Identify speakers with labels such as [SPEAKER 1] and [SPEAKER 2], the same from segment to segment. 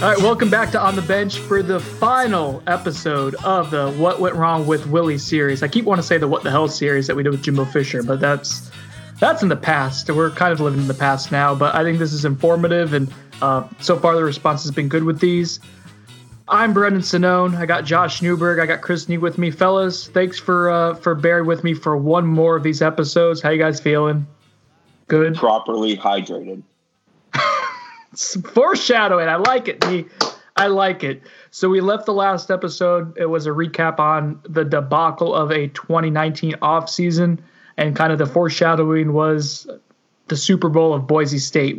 [SPEAKER 1] All right, welcome back to On the Bench for the final episode of the What Went Wrong with Willie series. I keep wanting to say the What the Hell series that we did with Jimbo Fisher, but that's that's in the past. We're kind of living in the past now, but I think this is informative, and uh, so far the response has been good with these. I'm Brendan Sonnone. I got Josh Newberg. I got Chris Nee with me, fellas. Thanks for uh, for bearing with me for one more of these episodes. How you guys feeling? Good.
[SPEAKER 2] Properly hydrated.
[SPEAKER 1] Foreshadowing. I like it. I like it. So we left the last episode. It was a recap on the debacle of a 2019 offseason, and kind of the foreshadowing was the Super Bowl of Boise State.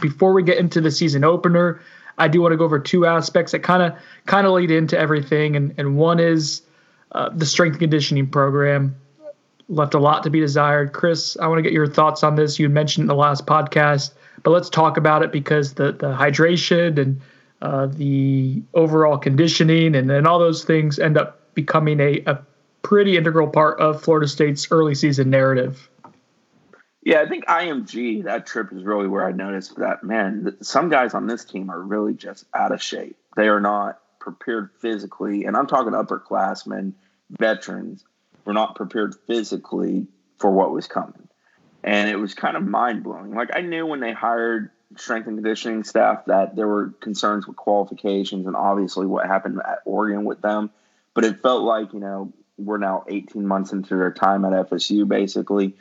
[SPEAKER 1] Before we get into the season opener, I do want to go over two aspects that kind of kind of lead into everything, and and one is uh, the strength conditioning program left a lot to be desired. Chris, I want to get your thoughts on this. You mentioned in the last podcast but let's talk about it because the the hydration and uh, the overall conditioning and, and all those things end up becoming a, a pretty integral part of Florida State's early season narrative.
[SPEAKER 2] Yeah, I think IMG, that trip is really where I noticed that, man, some guys on this team are really just out of shape. They are not prepared physically, and I'm talking upperclassmen, veterans, were not prepared physically for what was coming and it was kind of mind blowing. Like I knew when they hired strength and conditioning staff that there were concerns with qualifications and obviously what happened at Oregon with them, but it felt like you know we're now 18 months into their time at FSU basically.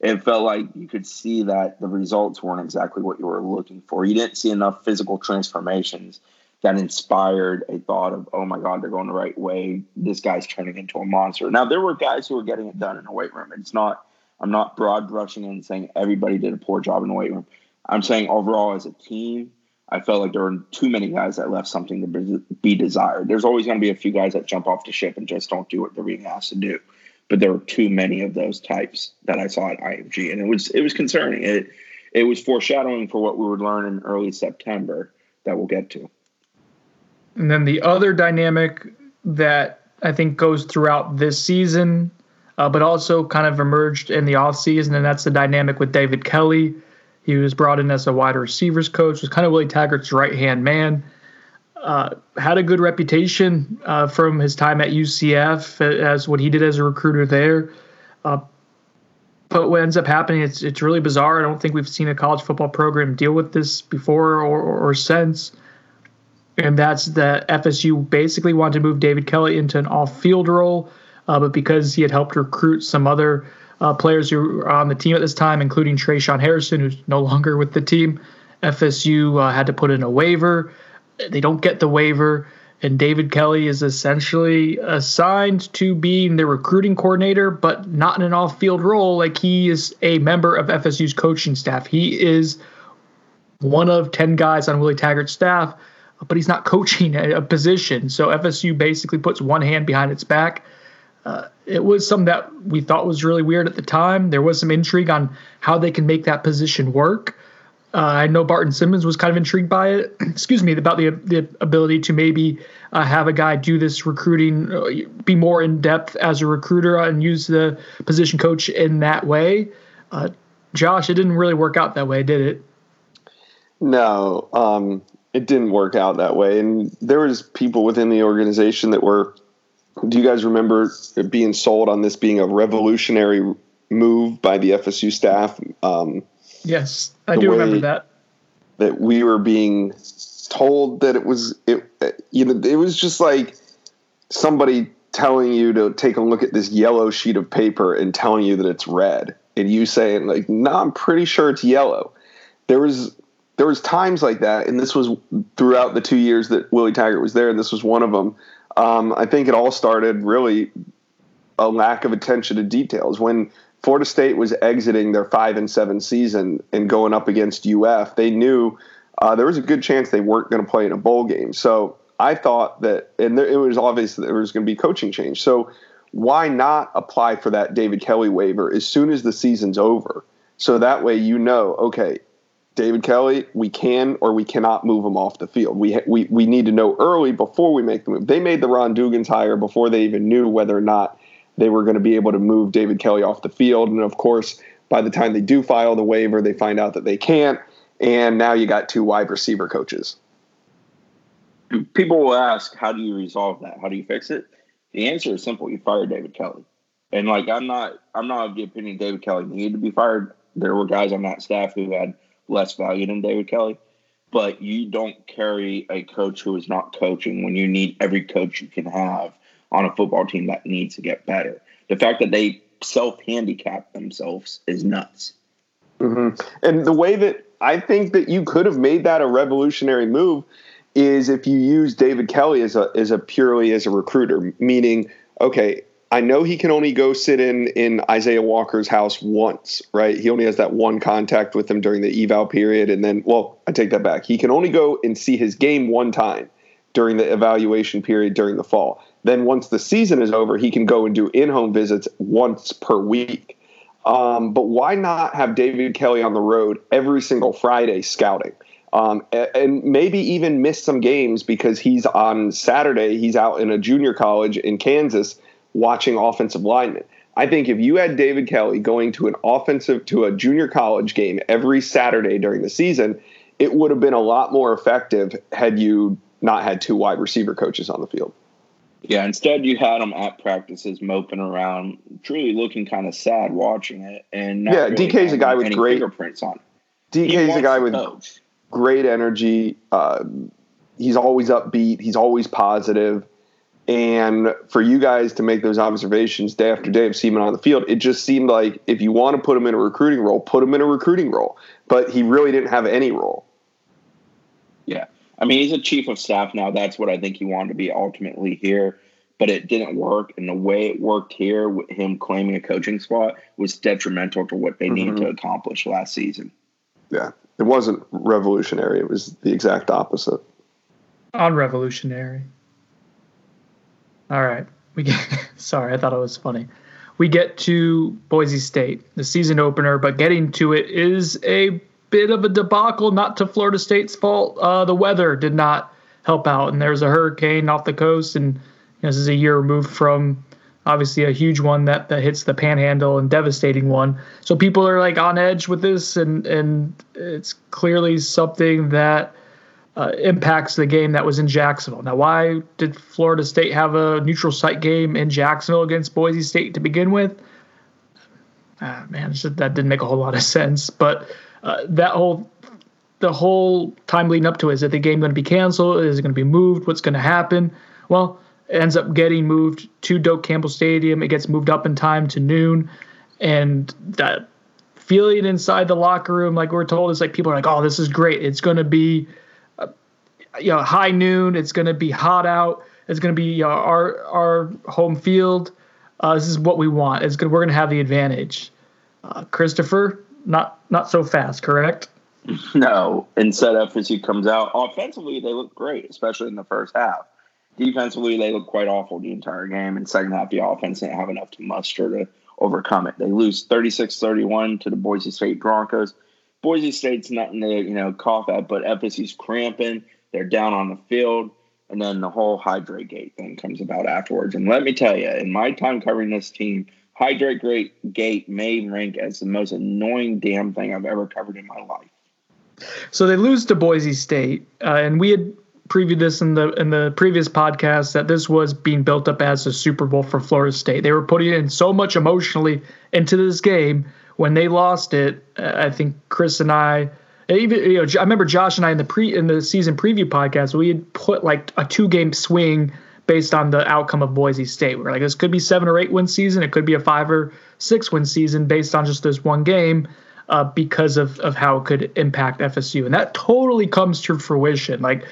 [SPEAKER 2] It felt like you could see that the results weren't exactly what you were looking for. You didn't see enough physical transformations that inspired a thought of, oh my God, they're going the right way. This guy's turning into a monster. Now, there were guys who were getting it done in the weight room. It's not I'm not broad brushing and saying everybody did a poor job in the weight room. I'm saying overall as a team, I felt like there were too many guys that left something to be desired. There's always going to be a few guys that jump off the ship and just don't do what they're being asked to do. But there were too many of those types that I saw at IMG, and it was it was concerning. It it was foreshadowing for what we would learn in early September that we'll get to.
[SPEAKER 1] And then the other dynamic that I think goes throughout this season uh, but also kind of emerged in the offseason, and that's the dynamic with David Kelly. He was brought in as a wide receivers coach, was kind of Willie Taggart's right hand man. Uh, had a good reputation uh, from his time at UCF as what he did as a recruiter there. Uh, but what ends up happening, it's it's really bizarre. I don't think we've seen a college football program deal with this before or, or, or since. And that's that FSU basically wanted to move David Kelly into an off-field role uh, but because he had helped recruit some other uh, players who were on the team at this time, including Tre'Shaun Harrison, who's no longer with the team, FSU uh, had to put in a waiver. They don't get the waiver, and David Kelly is essentially assigned to being the recruiting coordinator, but not in an off field role. Like he is a member of FSU's coaching staff. He is one of 10 guys on Willie Taggart's staff, but he's not coaching a position. So FSU basically puts one hand behind its back uh, it was something that we thought was really weird at the time. There was some intrigue on how they can make that position work. Uh, I know Barton Simmons was kind of intrigued by it. Excuse me, about the the ability to maybe uh, have a guy do this recruiting, uh, be more in depth as a recruiter, and use the position coach in that way. Uh, Josh, it didn't really work out that way, did it?
[SPEAKER 3] No, um, it didn't work out that way, and there was people within the organization that were do you guys remember being sold on this being a revolutionary move by the FSU staff?
[SPEAKER 1] Um, yes, I do remember that.
[SPEAKER 3] That we were being told that it was it you know it was just like somebody telling you to take a look at this yellow sheet of paper and telling you that it's red and you saying like no i'm pretty sure it's yellow there was there was times like that and this was throughout the two years that willie taggart was there and this was one of them um, I think it all started really a lack of attention to details. When Florida State was exiting their five and seven season and going up against UF, they knew uh, there was a good chance they weren't going to play in a bowl game. So I thought that, and there, it was obvious that there was going to be coaching change. So why not apply for that David Kelly waiver as soon as the season's over? So that way you know, okay, David Kelly, we can or we cannot move him off the field. We, we, we need to know early before we make the move. They made the Ron Dugans hire before they even knew whether or not they were going to be able to move David Kelly off the field. And of course, by the time they do file the waiver, they find out that they can't. And now you got two wide receiver coaches.
[SPEAKER 2] people will ask, how do you resolve that? How do you fix it? The answer is simple. You fire David Kelly. And like I'm not I'm not of the opinion David Kelly needed to be fired. There were guys on that staff who had less value than David Kelly. But you don't carry a coach who is not coaching when you need every coach you can have on a football team that needs to get better. The fact that they self handicap themselves is nuts.
[SPEAKER 3] Mm-hmm. And the way that I think that you could have made that a revolutionary move is if you use David Kelly as a as a purely as a recruiter, meaning okay, I know he can only go sit in in Isaiah Walker's house once, right? He only has that one contact with him during the eval period, and then, well, I take that back. He can only go and see his game one time during the evaluation period during the fall. Then once the season is over, he can go and do in-home visits once per week. Um, but why not have David Kelly on the road every single Friday scouting? Um, and maybe even miss some games because he's on Saturday, he's out in a junior college in Kansas watching offensive linemen. I think if you had David Kelly going to an offensive to a junior college game every Saturday during the season, it would have been a lot more effective had you not had two wide receiver coaches on the field.
[SPEAKER 2] Yeah, instead you had them at practices moping around, truly looking kind of sad watching it. And
[SPEAKER 3] yeah, really DK's a guy with great
[SPEAKER 2] fingerprints on.
[SPEAKER 3] DK's a guy with coach. great energy. Uh, he's always upbeat. He's always positive. And for you guys to make those observations day after day of Seaman on the field, it just seemed like if you want to put him in a recruiting role, put him in a recruiting role. But he really didn't have any role.
[SPEAKER 2] Yeah. I mean, he's a chief of staff now. That's what I think he wanted to be ultimately here. But it didn't work. And the way it worked here with him claiming a coaching spot was detrimental to what they mm-hmm. needed to accomplish last season.
[SPEAKER 3] Yeah. It wasn't revolutionary, it was the exact opposite.
[SPEAKER 1] Unrevolutionary. All right. We get sorry, I thought it was funny. We get to Boise State, the season opener, but getting to it is a bit of a debacle, not to Florida State's fault. Uh, the weather did not help out, and there's a hurricane off the coast, and you know, this is a year removed from obviously a huge one that, that hits the panhandle and devastating one. So people are like on edge with this, and and it's clearly something that uh, impacts the game that was in Jacksonville. Now, why did Florida State have a neutral site game in Jacksonville against Boise State to begin with? Uh, man, just, that didn't make a whole lot of sense. But uh, that whole the whole time leading up to it is that the game going to be canceled? Is it going to be moved? What's going to happen? Well, it ends up getting moved to Doak Campbell Stadium. It gets moved up in time to noon, and that feeling inside the locker room, like we're told, is like people are like, "Oh, this is great. It's going to be." You know high noon. It's going to be hot out. It's going to be our our home field. Uh, this is what we want. It's good. We're going to have the advantage. Uh, Christopher, not not so fast, correct?
[SPEAKER 2] No. Instead, FSU comes out offensively. They look great, especially in the first half. Defensively, they look quite awful the entire game. And second half, the offense didn't have enough to muster to overcome it. They lose 36-31 to the Boise State Broncos. Boise State's nothing to you know cough at, but FSU's cramping. They're down on the field, and then the whole hydrate gate thing comes about afterwards. And let me tell you, in my time covering this team, hydrate gate may rank as the most annoying damn thing I've ever covered in my life.
[SPEAKER 1] So they lose to Boise State, uh, and we had previewed this in the in the previous podcast that this was being built up as a Super Bowl for Florida State. They were putting in so much emotionally into this game. When they lost it, uh, I think Chris and I even you know, I remember Josh and I in the pre in the season preview podcast, we had put like a two game swing based on the outcome of Boise State. We're like, this could be seven or eight win season. It could be a five or six win season based on just this one game uh, because of, of how it could impact FSU. And that totally comes to fruition. Like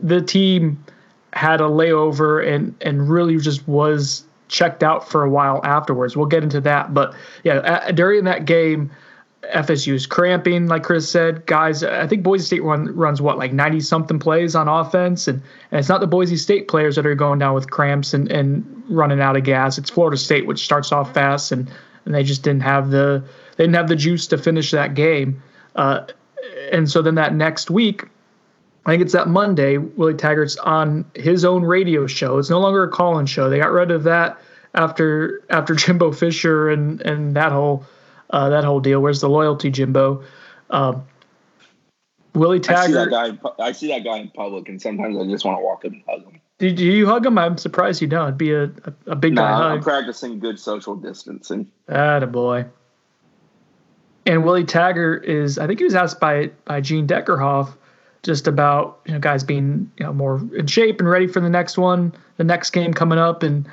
[SPEAKER 1] the team had a layover and, and really just was checked out for a while afterwards. We'll get into that. But yeah, during that game, FSU's cramping, like Chris said. Guys, I think Boise State run, runs what, like 90 something plays on offense. And, and it's not the Boise State players that are going down with cramps and, and running out of gas. It's Florida State, which starts off fast and, and they just didn't have the they didn't have the juice to finish that game. Uh, and so then that next week, I think it's that Monday, Willie Taggart's on his own radio show. It's no longer a call-in show. They got rid of that after after Jimbo Fisher and and that whole uh, that whole deal. Where's the loyalty, Jimbo? Um, Willie
[SPEAKER 2] I see that guy. in pu- I see that guy in public, and sometimes I just want to walk up and hug him.
[SPEAKER 1] Do, do you hug him? I'm surprised you don't. It'd be a, a, a big guy
[SPEAKER 2] Nah, I'm practicing good social distancing.
[SPEAKER 1] a boy. And Willie Taggart is, I think he was asked by by Gene Deckerhoff just about you know guys being you know more in shape and ready for the next one, the next game coming up. And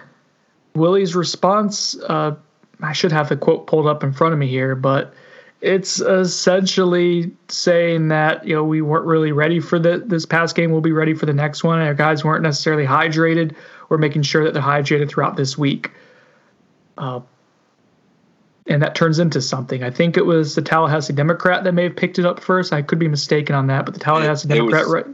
[SPEAKER 1] Willie's response, uh, I should have the quote pulled up in front of me here, but it's essentially saying that you know we weren't really ready for the this past game. We'll be ready for the next one. Our guys weren't necessarily hydrated. We're making sure that they're hydrated throughout this week. Uh, and that turns into something. I think it was the Tallahassee Democrat that may have picked it up first. I could be mistaken on that, but the Tallahassee
[SPEAKER 2] It- it
[SPEAKER 1] Democrat,
[SPEAKER 2] was-
[SPEAKER 1] right?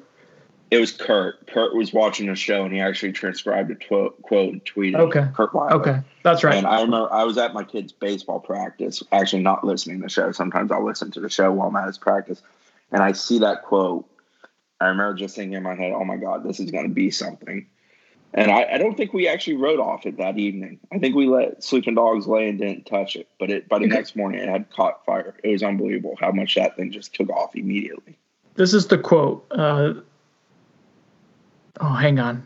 [SPEAKER 2] It was Curt. Curt was watching the show, and he actually transcribed a tw- quote and tweeted.
[SPEAKER 1] Okay.
[SPEAKER 2] Curt Weiler.
[SPEAKER 1] Okay, that's right.
[SPEAKER 2] And I remember I was at my kid's baseball practice, actually not listening to the show. Sometimes I'll listen to the show while I'm at his practice. And I see that quote. I remember just thinking in my head, oh my God, this is going to be something. And I, I don't think we actually wrote off it that evening. I think we let sleeping dogs lay and didn't touch it. But it by the
[SPEAKER 1] Okay.
[SPEAKER 2] next morning, it had caught fire. It was unbelievable how much that thing just took off immediately.
[SPEAKER 1] This is the quote. Uh, oh, hang on.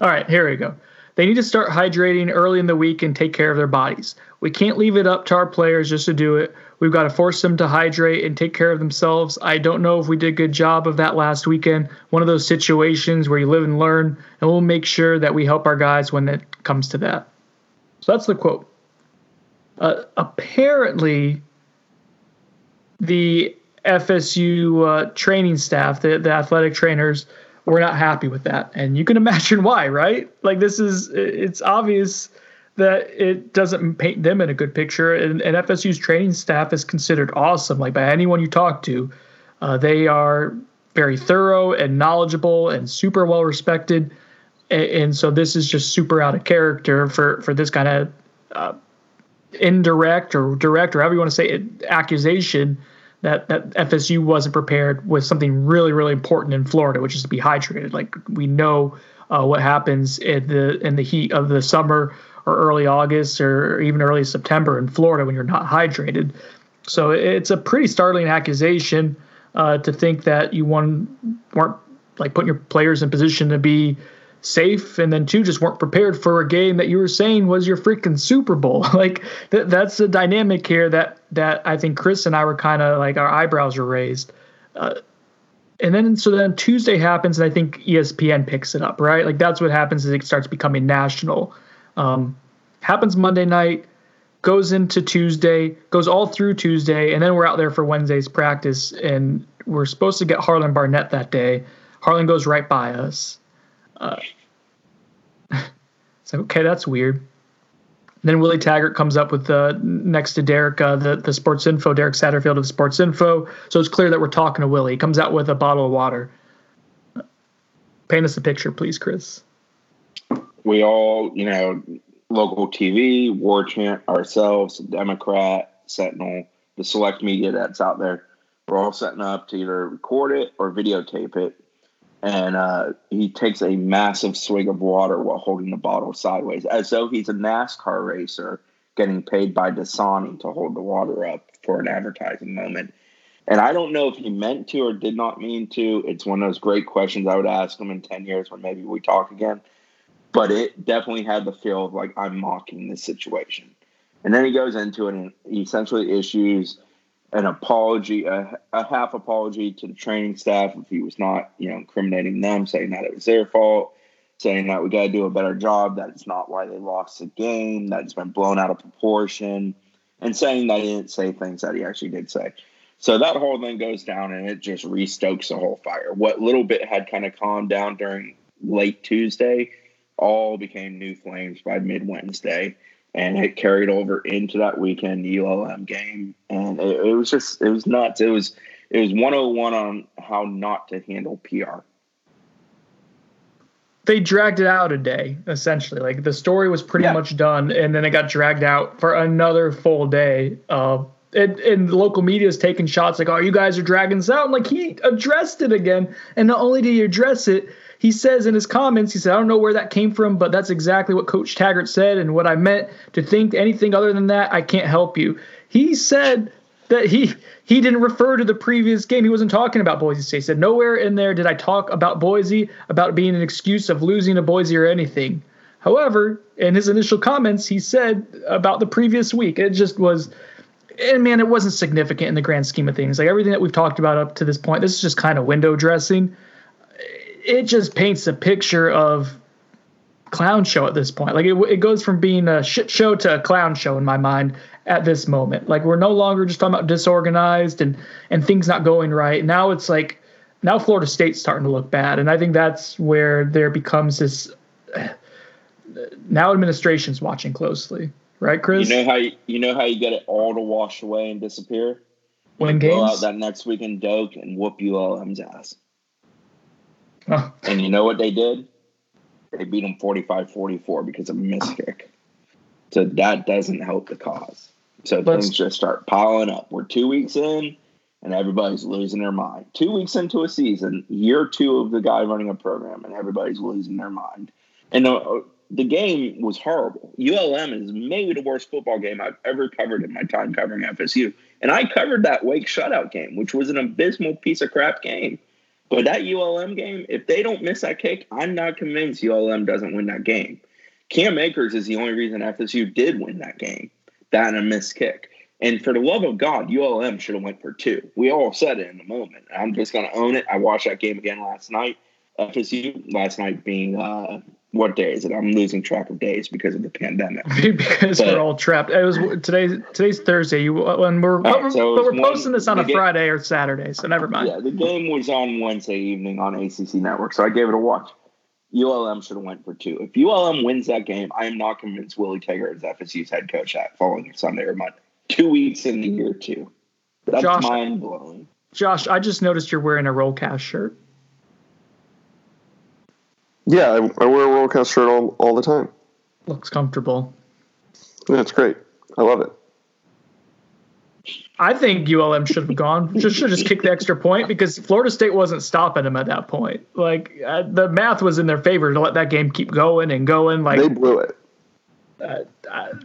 [SPEAKER 1] All right, here we go. They need to start hydrating early in the week and take care of their bodies. We can't leave it up to our players just to do it. We've got to force them to hydrate and take care of themselves. I don't know if we did a good job of that last weekend. One of those situations where you live and learn, and we'll make sure that we help our guys when it comes to that. So that's the quote. Uh, apparently, the FSU uh, training staff, the, the athletic trainers, were not happy with that. And you can imagine why, right? Like, this is, it's obvious that it doesn't paint them in a good picture. And, and FSU's training staff is considered awesome. Like, by anyone you talk to, uh, they are very thorough and knowledgeable and super well respected. And, and so this is just super out of character for, for this kind of uh, indirect or direct or however you want to say it, accusation that that FSU wasn't prepared with something really really important in Florida, which is to be hydrated. Like we know uh, what happens in the in the heat of the summer or early August or even early September in Florida when you're not hydrated. So it's a pretty startling accusation uh, to think that you one weren't like putting your players in position to be safe and then two just weren't prepared for a game that you were saying was your freaking Super Bowl. like th- that's the dynamic here that that I think Chris and I were kind of like our eyebrows were raised. Uh, and then so then Tuesday happens and I think ESPN picks it up, right? Like that's what happens is it starts becoming national. Um, happens Monday night, goes into Tuesday, goes all through Tuesday, and then we're out there for Wednesday's practice and we're supposed to get Harlan Barnett that day. Harlan goes right by us. Uh, so okay, that's weird. Then Willie Taggart comes up with uh, next to Derek, uh, the the Sports Info, Derek Satterfield of Sports Info. So it's clear that we're talking to Willie. He comes out with a bottle of water. Paint us a picture, please, Chris.
[SPEAKER 2] we all, you know, local TV, War Chant, ourselves, Democrat, Sentinel, the select media that's out there, we're all setting up to either record it or videotape it. And uh, he takes a massive swig of water while holding the bottle sideways, as though he's a NASCAR racer getting paid by Dasani to hold the water up for an advertising moment. And I don't know if he meant to or did not mean to. It's one of those great questions I would ask him in 10 years when maybe we talk again but it definitely had the feel of like I'm mocking this situation. And then he goes into it and he essentially issues an apology, a, a half apology to the training staff if he was not, you know, incriminating them, saying that it was their fault, saying that we got to do a better job, that it's not why they lost the game, that it's been blown out of proportion, and saying that he didn't say things that he actually did say. So that whole thing goes down and it just restokes the whole fire. What little bit had kind of calmed down during late Tuesday all became new flames by mid Wednesday, and it carried over into that weekend ULM game, and it, it was just it was nuts. It was it was 101 on how not to handle PR.
[SPEAKER 1] They dragged it out a day, essentially. Like the story was pretty
[SPEAKER 2] Yeah.
[SPEAKER 1] much done, and then it got dragged out for another full day. Uh, and, and the local media is taking shots like, "Oh, you guys are dragging this out." And like he addressed it again, and not only did he address it, he says in his comments, he said, "I don't know where that came from, but that's exactly what Coach Taggart said, and what I meant to think anything other than that, I can't help you." He said that he he didn't refer to the previous game. He wasn't talking about Boise State. He said nowhere in there did I talk about Boise about being an excuse of losing to Boise or anything. However, in his initial comments, he said about the previous week, it just was, and man, it wasn't significant in the grand scheme of things. Like everything that we've talked about up to this point, this is just kind of window dressing. It just paints a picture of clown show at this point. Like it, it goes from being a shit show to a clown show in my mind at this moment. Like we're no longer just talking about disorganized and and things not going right. Now it's like now Florida State's starting to look bad, and I think that's where there becomes this. Now administration's watching closely, right, Chris?
[SPEAKER 2] You know how you, you know how you get it all to wash away and disappear. Go
[SPEAKER 1] games.
[SPEAKER 2] out that next weekend, Doak and whoop ULM's ass.
[SPEAKER 1] Oh,
[SPEAKER 2] And you know what they did? They beat them 45-44 because of a missed kick. So that doesn't help the cause. So
[SPEAKER 1] Let's-
[SPEAKER 2] things just start piling up. We're two weeks in, and everybody's losing their mind. Two weeks into a season, year two of the guy running a program, and everybody's losing their mind. And uh, the game was horrible. ULM is maybe the worst football game I've ever covered in my time covering FSU. And I covered that Wake shutout game, which was an abysmal piece of crap game. But that ULM game, if they don't miss that kick, I'm not convinced ULM doesn't win that game. Cam Akers is the only reason FSU did win that game. That and a missed kick. And for the love of God, ULM should have went for two. We all said it in the moment. I'm just going to own it. I watched that game again last night. FSU last night being uh, what day is it? I'm losing track of days because of the pandemic.
[SPEAKER 1] because
[SPEAKER 2] But-
[SPEAKER 1] we're all trapped. It was today's today's Thursday. You when we're
[SPEAKER 2] right,
[SPEAKER 1] but,
[SPEAKER 2] so
[SPEAKER 1] but we're
[SPEAKER 2] one-
[SPEAKER 1] posting this on a
[SPEAKER 2] game-
[SPEAKER 1] Friday or Saturday, so never mind.
[SPEAKER 2] Yeah, the game was on Wednesday evening on ACC Network, so I gave it a watch. ULM should have went for two. If ULM wins that game, I am not convinced Willie Taggart is FSU's head coach at following Sunday or Monday. Two weeks in the year two. That's
[SPEAKER 1] Josh-
[SPEAKER 2] mind blowing.
[SPEAKER 1] Josh, I just noticed you're wearing a Rollcast shirt.
[SPEAKER 3] Yeah, I, I wear a Rollcast shirt all, all the time.
[SPEAKER 1] Looks comfortable.
[SPEAKER 3] It's great. I love it.
[SPEAKER 1] I think ULM should have gone. Just should just kick the extra point because Florida State wasn't stopping them at that point. Like uh, the math was in their favor to let that game keep going and going. Like
[SPEAKER 3] they blew it.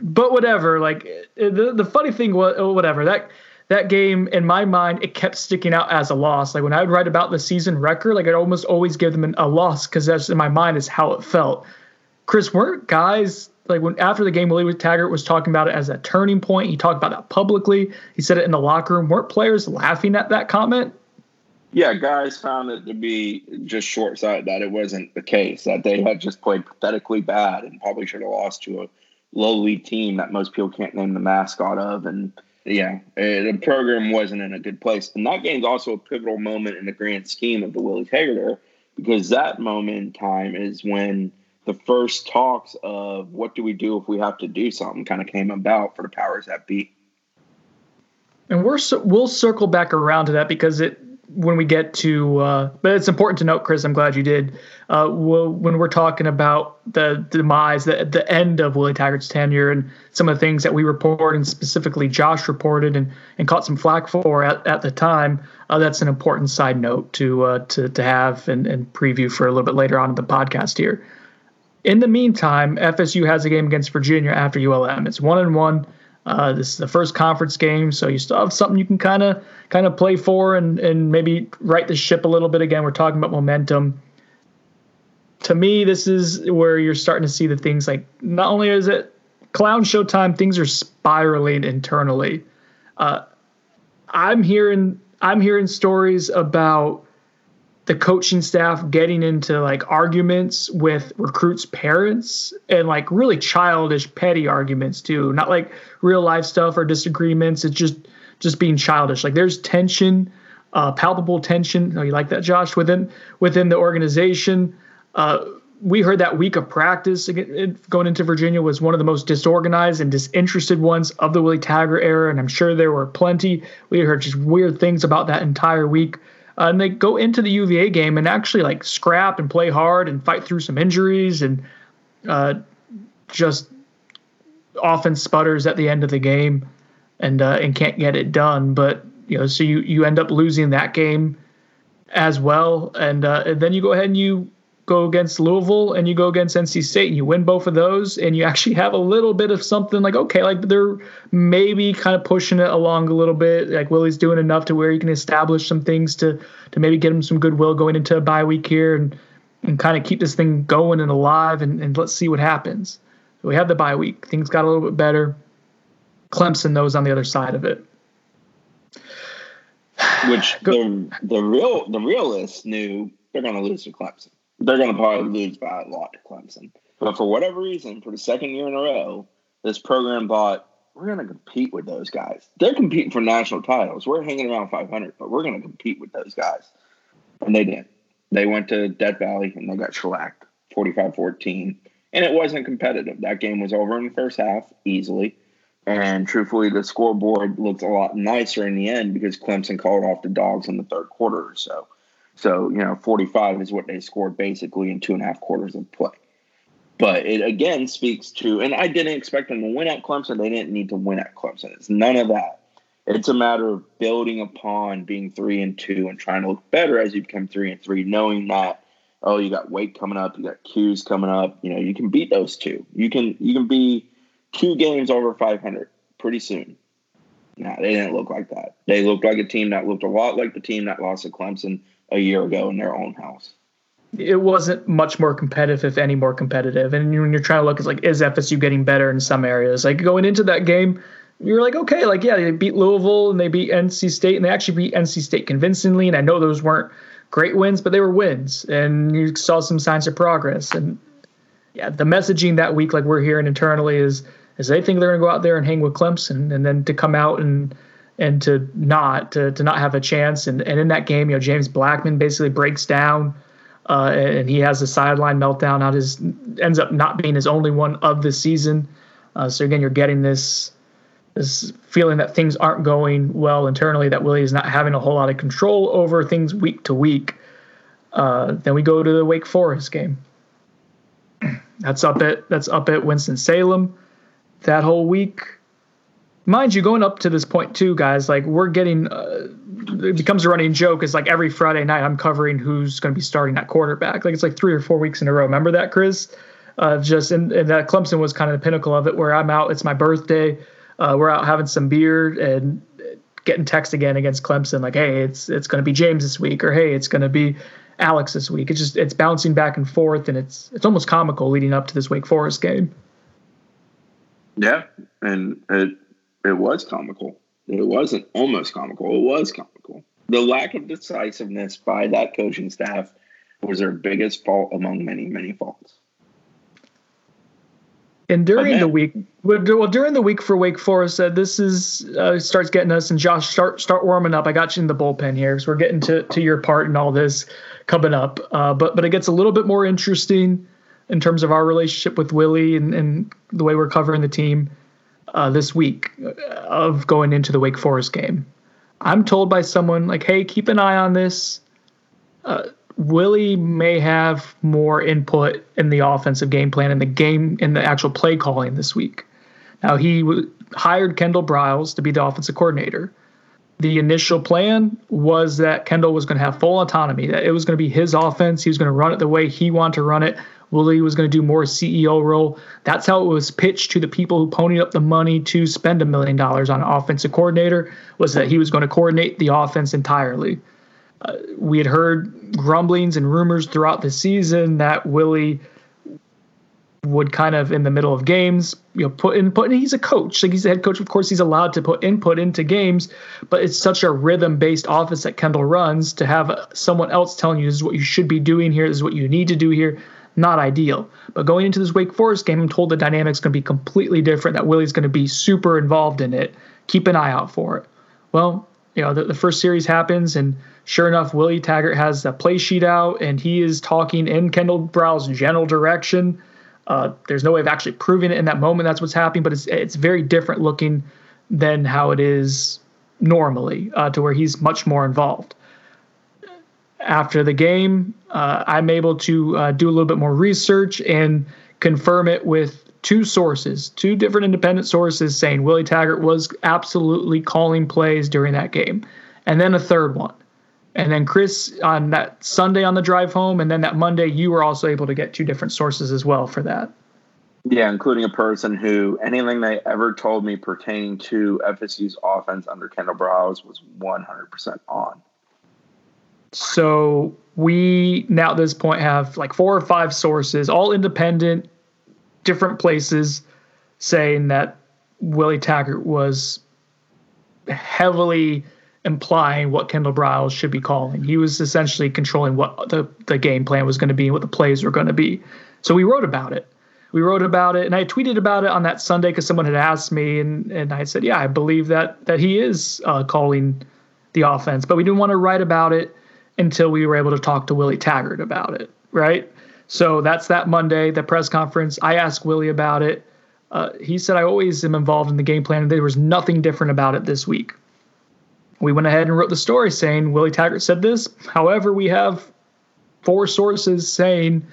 [SPEAKER 1] but whatever. Like uh, the the funny thing was, oh, whatever that that game in my mind, it kept sticking out as a loss. Like when I would write about the season record, like I'd almost always give them an, a loss because that's in my mind is how it felt. Chris, weren't guys like when after the game, Willie Taggart was talking about it as a turning point. He talked about that publicly. He said it in the locker room. Weren't players laughing at that comment?
[SPEAKER 2] Yeah, guys found it to be just short sighted that it wasn't the case, that they had just played pathetically bad and probably should have lost to a lowly team that most people can't name the mascot of. And yeah, eh, the program wasn't in a good place. And that game's also a pivotal moment in the grand scheme of the Willie era because that moment in time is when the first talks of what do we do if we have to do something kind of came about for the powers that be.
[SPEAKER 1] And we're we'll circle back around to that because it when we get to uh, but it's important to note, Chris. I'm glad you did. Uh, when we're talking about the demise, the the end of Willie Taggart's tenure, and some of the things that we report and specifically Josh reported and and caught some flack for at, at the time. Uh, that's an important side note to uh, to to have and, and preview for a little bit later on in the podcast here. In the meantime, FSU has a game against Virginia after ULM. It's one and one. Uh, this is the first conference game, so you still have something you can kind of kind of play for and and maybe right the ship a little bit. Again, we're talking about momentum. To me, this is where you're starting to see the things like not only is it clown show time, things are spiraling internally. Uh, I'm hearing I'm hearing stories about the coaching staff getting into like arguments with recruits' parents and like really childish, petty arguments too. Not like real life stuff or disagreements. It's just just being childish. Like there's tension, uh, palpable tension. Oh, you like that, Josh? Within within the organization. Uh, we heard that week of practice going into Virginia was one of the most disorganized and disinterested ones of the Willie Taggart era, and I'm sure there were plenty. We heard just weird things about that entire week. Uh, and they go into the UVA game and actually like scrap and play hard and fight through some injuries and uh, just often sputters at the end of the game and uh, and can't get it done. But you know, so you you end up losing that game as well, and, uh, and then you go ahead and you go against Louisville and you go against NC State and you win both of those and you actually have a little bit of something like okay like they're maybe kind of pushing it along a little bit like Willie's doing enough to where you can establish some things to to maybe get him some goodwill going into a bye week here and and kind of keep this thing going and alive and, and let's see what happens. we have the bye week. Things got a little bit better. Clemson knows on the other side of it.
[SPEAKER 2] Which the the real the realists knew they're going to lose to Clemson. They're going to probably lose by a lot to Clemson. But for whatever reason, for the second year in a row, this program thought we're going to compete with those guys. They're competing for national titles. We're hanging around 500, but we're going to compete with those guys. And they didn't. They went to Death Valley and they got shellacked 45 14. And it wasn't competitive. That game was over in the first half easily. And truthfully, the scoreboard looked a lot nicer in the end because Clemson called off the dogs in the third quarter or so. So, you know, 45 is what they scored basically in two and a half quarters of play. But it again speaks to, and I didn't expect them to win at Clemson. They didn't need to win at Clemson. It's none of that. It's a matter of building upon being three and two and trying to look better as you become three and three, knowing that oh, you got Wake coming up, you got 'Cuse coming up. You know, you can beat those two. You can you can be two games over 500 pretty soon. No, they didn't look like that. They looked like a team that looked a lot like the team that lost to Clemson a year ago in their own house.
[SPEAKER 1] It wasn't much more competitive, if any more competitive. And when you're trying to look, it's like, is FSU getting better in some areas? Like going into that game, you're like, okay, like, yeah, they beat Louisville and they beat NC State, and they actually beat NC State convincingly. And I know those weren't great wins, but they were wins. And you saw some signs of progress. And yeah, the messaging that week, like we're hearing internally, is is they think they're going to go out there and hang with Clemson, and then to come out and and to not to, to not have a chance. And, and in that game, you know, James Blackman basically breaks down uh, and he has a sideline meltdown. Out his ends up not being his only one of the season. Uh, so again, you're getting this this feeling that things aren't going well internally. That Willie is not having a whole lot of control over things week to week. Uh, then we go to the Wake Forest game. That's up at that's up at Winston Salem. That whole week, mind you, going up to this point too, guys, like we're getting, uh, it becomes a running joke. It's like every Friday night I'm covering who's going to be starting at quarterback. Like it's like three or four weeks in a row. Remember that, Chris? Uh, just and, and that Clemson was kind of the pinnacle of it, where I'm out. It's my birthday. Uh, we're out having some beer and getting text again against Clemson, like, hey, it's it's going to be James this week, or hey, it's going to be Alex this week. It's just it's bouncing back and forth, and it's it's almost comical leading up to this Wake Forest game.
[SPEAKER 2] Yeah, and it it was comical. It wasn't almost comical. It was comical. The lack of decisiveness by that coaching staff was their biggest fault among many, many faults.
[SPEAKER 1] And during then, the week, well, during the week for Wake Forest, uh, this is uh, starts getting us. And Josh, start start warming up. I got you in the bullpen here, because we're getting to, to your part and all this coming up. Uh, but but it gets a little bit more interesting in terms of our relationship with Willie and, and the way we're covering the team uh, this week of going into the Wake Forest game. I'm told by someone like, "Hey, keep an eye on this." Uh, Willie may have more input in the offensive game plan and the game in the actual play calling this week. Now he w- hired Kendall Briles to be the offensive coordinator. The initial plan was that Kendall was going to have full autonomy, that it was going to be his offense. He was going to run it the way he wanted to run it Willie was going to do more CEO role. That's how it was pitched to the people who ponied up the money to spend a million dollars on an offensive coordinator. Was that he was going to coordinate the offense entirely. Uh, we had heard grumblings and rumors throughout the season that Willie would kind of in the middle of games, you know, put input. And he's a coach, like he's a head coach. Of course, he's allowed to put input into games, but it's such a rhythm-based office that Kendall runs. To have someone else telling you this is what you should be doing here, this is what you need to do here not ideal. But going into this Wake Forest game, I'm told the dynamic's going to be completely different, that Willie's going to be super involved in it. Keep an eye out for it. Well, you know, the, the first series happens, and sure enough, Willie Taggart has a play sheet out, and he is talking in Kendall Briles' general direction. Uh, there's no way of actually proving it in that moment. That's what's happening, but it's it's very different looking than how it is normally, uh, to where he's much more involved after the game, uh, I'm able to uh, do a little bit more research and confirm it with two sources, two different independent sources saying Willie Taggart was absolutely calling plays during that game. And then a third one And then Chris on that Sunday on the drive home, and then that Monday you were also able to get two different sources as well for that.
[SPEAKER 2] Yeah, including a person who anything they ever told me pertaining to FSU's offense under Kendall Briles was 100% on.
[SPEAKER 1] So we now at this point have like four or five sources, all independent, different places, saying that Willie Taggart was heavily implying what Kendall Briles should be calling. He was essentially controlling what the, the game plan was going to be and what the plays were going to be. So we wrote about it. We wrote about it, and I tweeted about it on that Sunday because someone had asked me, and, and I said, "Yeah, I believe that that he is uh, calling the offense," but we didn't want to write about it until we were able to talk to Willie Taggart about it, right? So that's that Monday, the press conference. I asked Willie about it. Uh, he said, I always am involved in the game plan, and there was nothing different about it this week. We went ahead and wrote the story saying Willie Taggart said this. However, we have four sources saying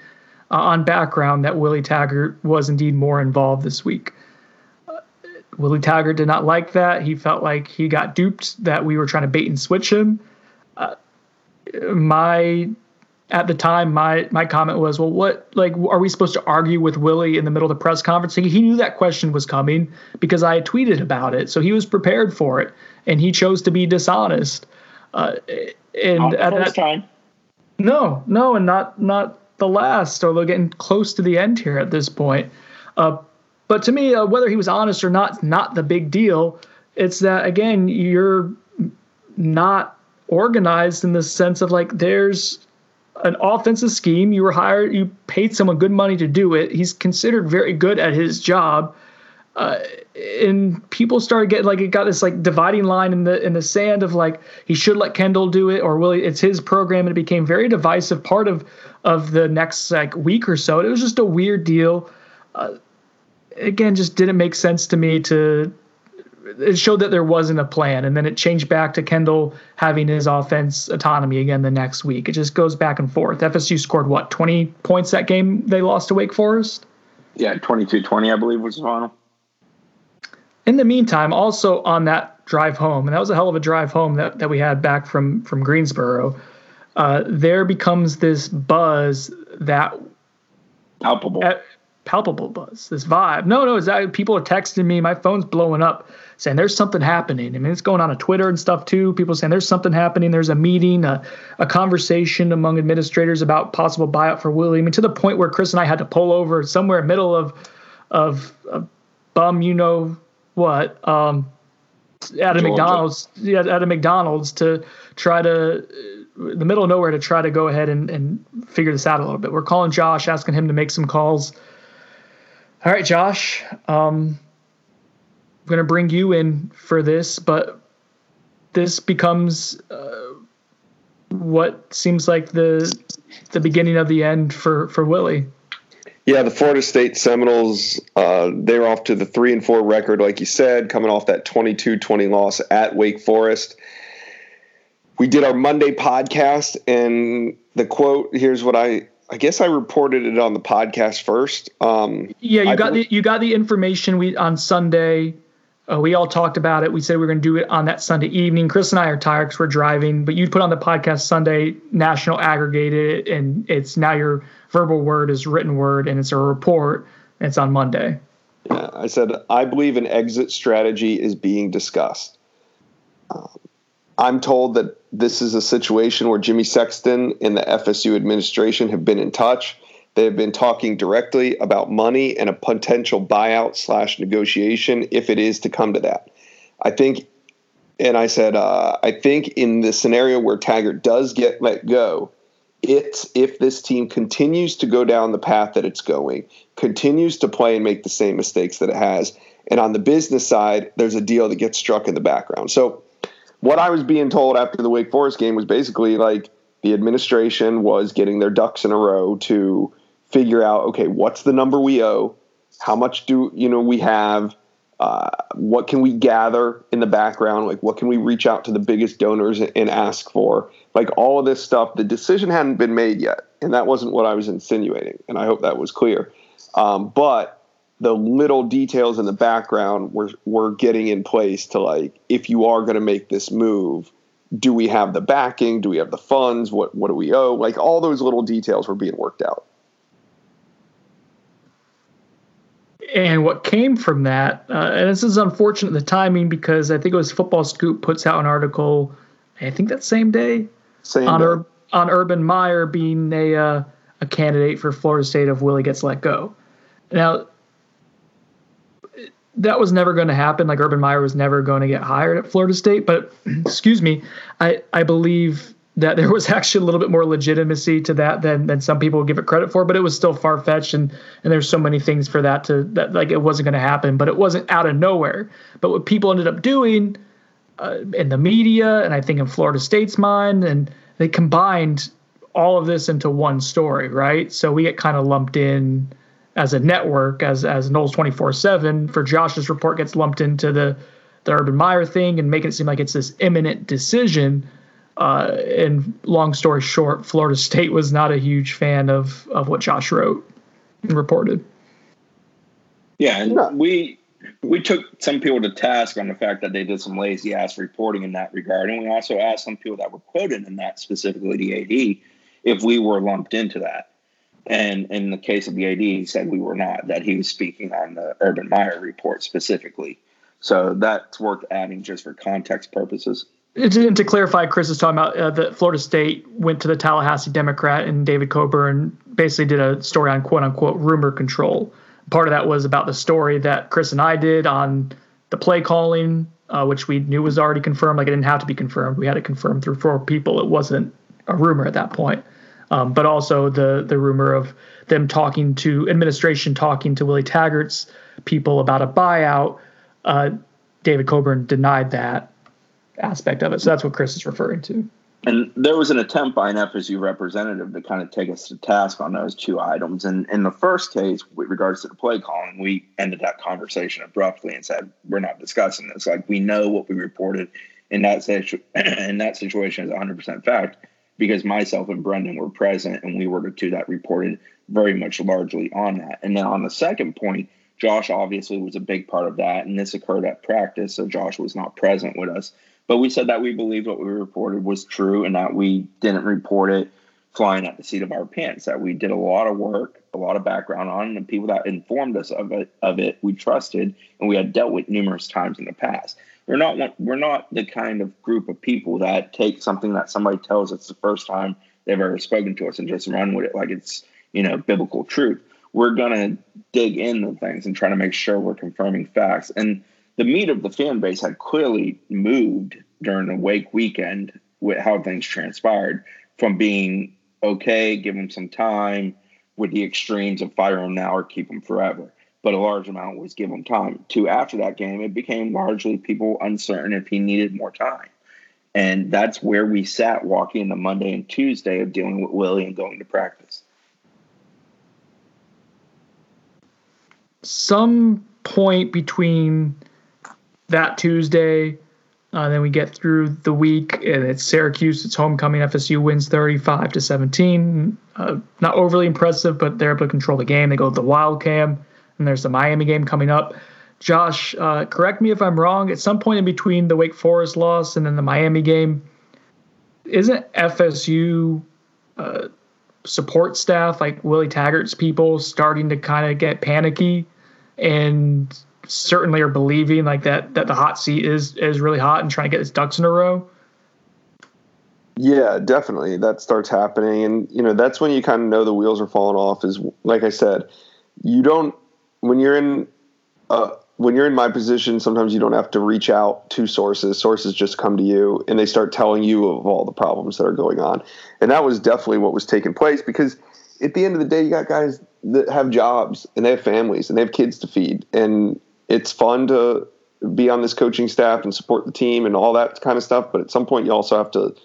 [SPEAKER 1] uh, on background that Willie Taggart was indeed more involved this week. Uh, Willie Taggart did not like that. He felt like he got duped, that we were trying to bait and switch him. My at the time my my comment was well what like are we supposed to argue with willie in the middle of the press conference? He knew that question was coming because i had tweeted about it. So he was prepared for it and he chose to be dishonest. Uh, and
[SPEAKER 2] Not the
[SPEAKER 1] at
[SPEAKER 2] first
[SPEAKER 1] that
[SPEAKER 2] time.
[SPEAKER 1] no no and not not the last although getting close to the end here at this point. Uh, but to me uh, whether he was honest or not not the big deal. It's that again you're not organized in the sense of like there's an offensive scheme. You were hired, you paid someone good money to do it. He's considered very good at his job. Uh, and people started getting like it got this like dividing line in the in the sand of like he should let Kendall do it or will he, it's his program and it became very divisive part of of the next like week or so. It was just a weird deal. Uh, again, just didn't make sense to me to it showed that there wasn't a plan and then it changed back to kendall having his offense autonomy again the next week it just goes back and forth fsu scored what 20 points that game they lost to wake forest
[SPEAKER 2] Yeah, 22-20, I believe was the final.
[SPEAKER 1] in the meantime also on that drive home and that was a hell of a drive home that, that we had back from from greensboro uh, there becomes this buzz that
[SPEAKER 2] Palpable.
[SPEAKER 1] at palpable buzz, this vibe. No, no, that people are texting me. My phone's blowing up saying there's something happening. I mean, it's going on on Twitter and stuff too. People saying there's something happening. There's a meeting, a, a conversation among administrators about possible buyout for Willie. I mean, to the point where Chris and I had to pull over somewhere in the middle of of, of bum, you know what, um, at a
[SPEAKER 2] Georgia.
[SPEAKER 1] McDonald's, yeah, at a McDonald's to try to the middle of nowhere to try to go ahead and, and figure this out a little bit. We're calling Josh, asking him to make some calls. All right, Josh. Um, I'm going to bring you in for this, but this becomes uh, what seems like the the beginning of the end for for Willie.
[SPEAKER 3] Yeah, the Florida State Seminoles, uh, they're off to the three and four record, like you said, coming off that 22-20 loss at Wake Forest. We did our Monday podcast, and the quote here's what I I guess I reported it on the podcast first. Um,
[SPEAKER 1] Yeah, you
[SPEAKER 3] I
[SPEAKER 1] got
[SPEAKER 3] believe-
[SPEAKER 1] the you got the information we on Sunday. Uh, we all talked about it. We said we were going to do it on that Sunday evening. Chris and I are tired because we're driving, but you put on the podcast Sunday, national aggregated, it, and it's now your verbal word is written word, and it's a report. And it's on Monday.
[SPEAKER 3] Yeah, I said, I believe an exit strategy is being discussed. Um, I'm told that this is a situation where Jimmy Sexton and the FSU administration have been in touch. They have been talking directly about money and a potential buyout slash negotiation if it is to come to that. I think, and I said, uh, I think in the scenario where Taggart does get let go, it's if this team continues to go down the path that it's going, continues to play and make the same mistakes that it has. And on the business side, there's a deal that gets struck in the background. So, what I was being told after the Wake Forest game was basically like the administration was getting their ducks in a row to figure out okay, what's the number we owe? How much do you know we have? Uh, what can we gather in the background? Like, what can we reach out to the biggest donors and ask for? Like, all of this stuff. The decision hadn't been made yet, and that wasn't what I was insinuating. And I hope that was clear. Um, but the little details in the background were were getting in place to like, if you are going to make this move, do we have the backing? Do we have the funds? What what do we owe? Like all those little details were being worked out.
[SPEAKER 1] And what came from that, uh, and this is unfortunate the timing because I think it was Football Scoop puts out an article, I think that same day,
[SPEAKER 3] same
[SPEAKER 1] on
[SPEAKER 3] day.
[SPEAKER 1] Ur- on Urban Meyer being a uh, a candidate for Florida State if Willie gets let go. Now, that was never going to happen. Like Urban Meyer was never going to get hired at Florida State. But excuse me, I I believe that there was actually a little bit more legitimacy to that than than some people give it credit for. But it was still far fetched, and and there's so many things for that to that like it wasn't going to happen. But it wasn't out of nowhere. But what people ended up doing uh, in the media, and I think in Florida State's mind, and they combined all of this into one story, right? So we get kind of lumped in as a network, as as Noles twenty four seven for Josh's report gets lumped into the the Urban Meyer thing and making it seem like it's this imminent decision. Uh, and long story short, Florida State was not a huge fan of of what Josh wrote and reported.
[SPEAKER 2] Yeah, and we we took some people to task on the fact that they did some lazy ass reporting in that regard, and we also asked some people that were quoted in that, specifically the AD, if we were lumped into that. And in the case of the AD, he said we were not; that he was speaking on the Urban Meyer report specifically. So that's worth adding just for context purposes.
[SPEAKER 1] And to clarify, Chris is talking about uh, that Florida State went to the Tallahassee Democrat and David Coburn basically did a story on quote unquote rumor control. Part of that was about the story that Chris and I did on the play calling, uh, which we knew was already confirmed. Like it didn't have to be confirmed; we had it confirmed through four people. It wasn't a rumor at that point. Um, but also the the rumor of them talking to administration, talking to Willie Taggart's people about a buyout. Uh, David Coburn denied that aspect of it. So that's what Chris is referring to.
[SPEAKER 2] And there was an attempt by an FSU representative to kind of take us to task on those two items. And in the first case, with regards to the play calling, we ended that conversation abruptly and said, "We're not discussing this. Like we know what we reported in that situ- in that situation is 100 percent fact because myself and Brendan were present and we were the two that reported very much largely on that. And then on the second point, Josh obviously was a big part of that, and this occurred at practice, so Josh was not present with us. But we said that we believed what we reported was true and that we didn't report it flying at the seat of our pants. That we did a lot of work, a lot of background on, and the people that informed us of it, of it, we trusted, and we had dealt with numerous times in the past. We're not we're not the kind of group of people that take something that somebody tells us the first time they've ever spoken to us and just run with it like it's you know biblical truth. We're gonna dig into things and try to make sure we're confirming facts and the meat of the fan base had clearly moved during the Wake weekend with how things transpired from being okay, give him some time, with the extremes of fire him now or keep him forever. But a large amount was give him time. To after that game, it became largely people uncertain if he needed more time. And that's where we sat walking into Monday and Tuesday of dealing with Willie and going to practice.
[SPEAKER 1] Some point between that Tuesday. Uh, then we get through the week, and it's Syracuse. It's homecoming. FSU wins 35 to 17. Uh, not overly impressive, but they're able to control the game. They go to the wild cam, and there's the Miami game coming up. Josh, uh, correct me if I'm wrong. At some point in between the Wake Forest loss and then the Miami game, isn't FSU uh, support staff like Willie Taggart's people starting to kind of get panicky and certainly are believing like that that the hot seat is is really hot and trying to get his ducks in a row.
[SPEAKER 3] Yeah, definitely. That starts happening, and you know that's when you kind of know the wheels are falling off. Is like I said, you don't when you're in uh, when you're in my position. Sometimes you don't have to reach out to sources. Sources just come to you, and they start telling you of all the problems that are going on. And that was definitely what was taking place because at the end of the day, you got guys that have jobs and they have families and they have kids to feed, and it's fun to be on this coaching staff and support the team and all that kind of stuff. But at some point, you also have to,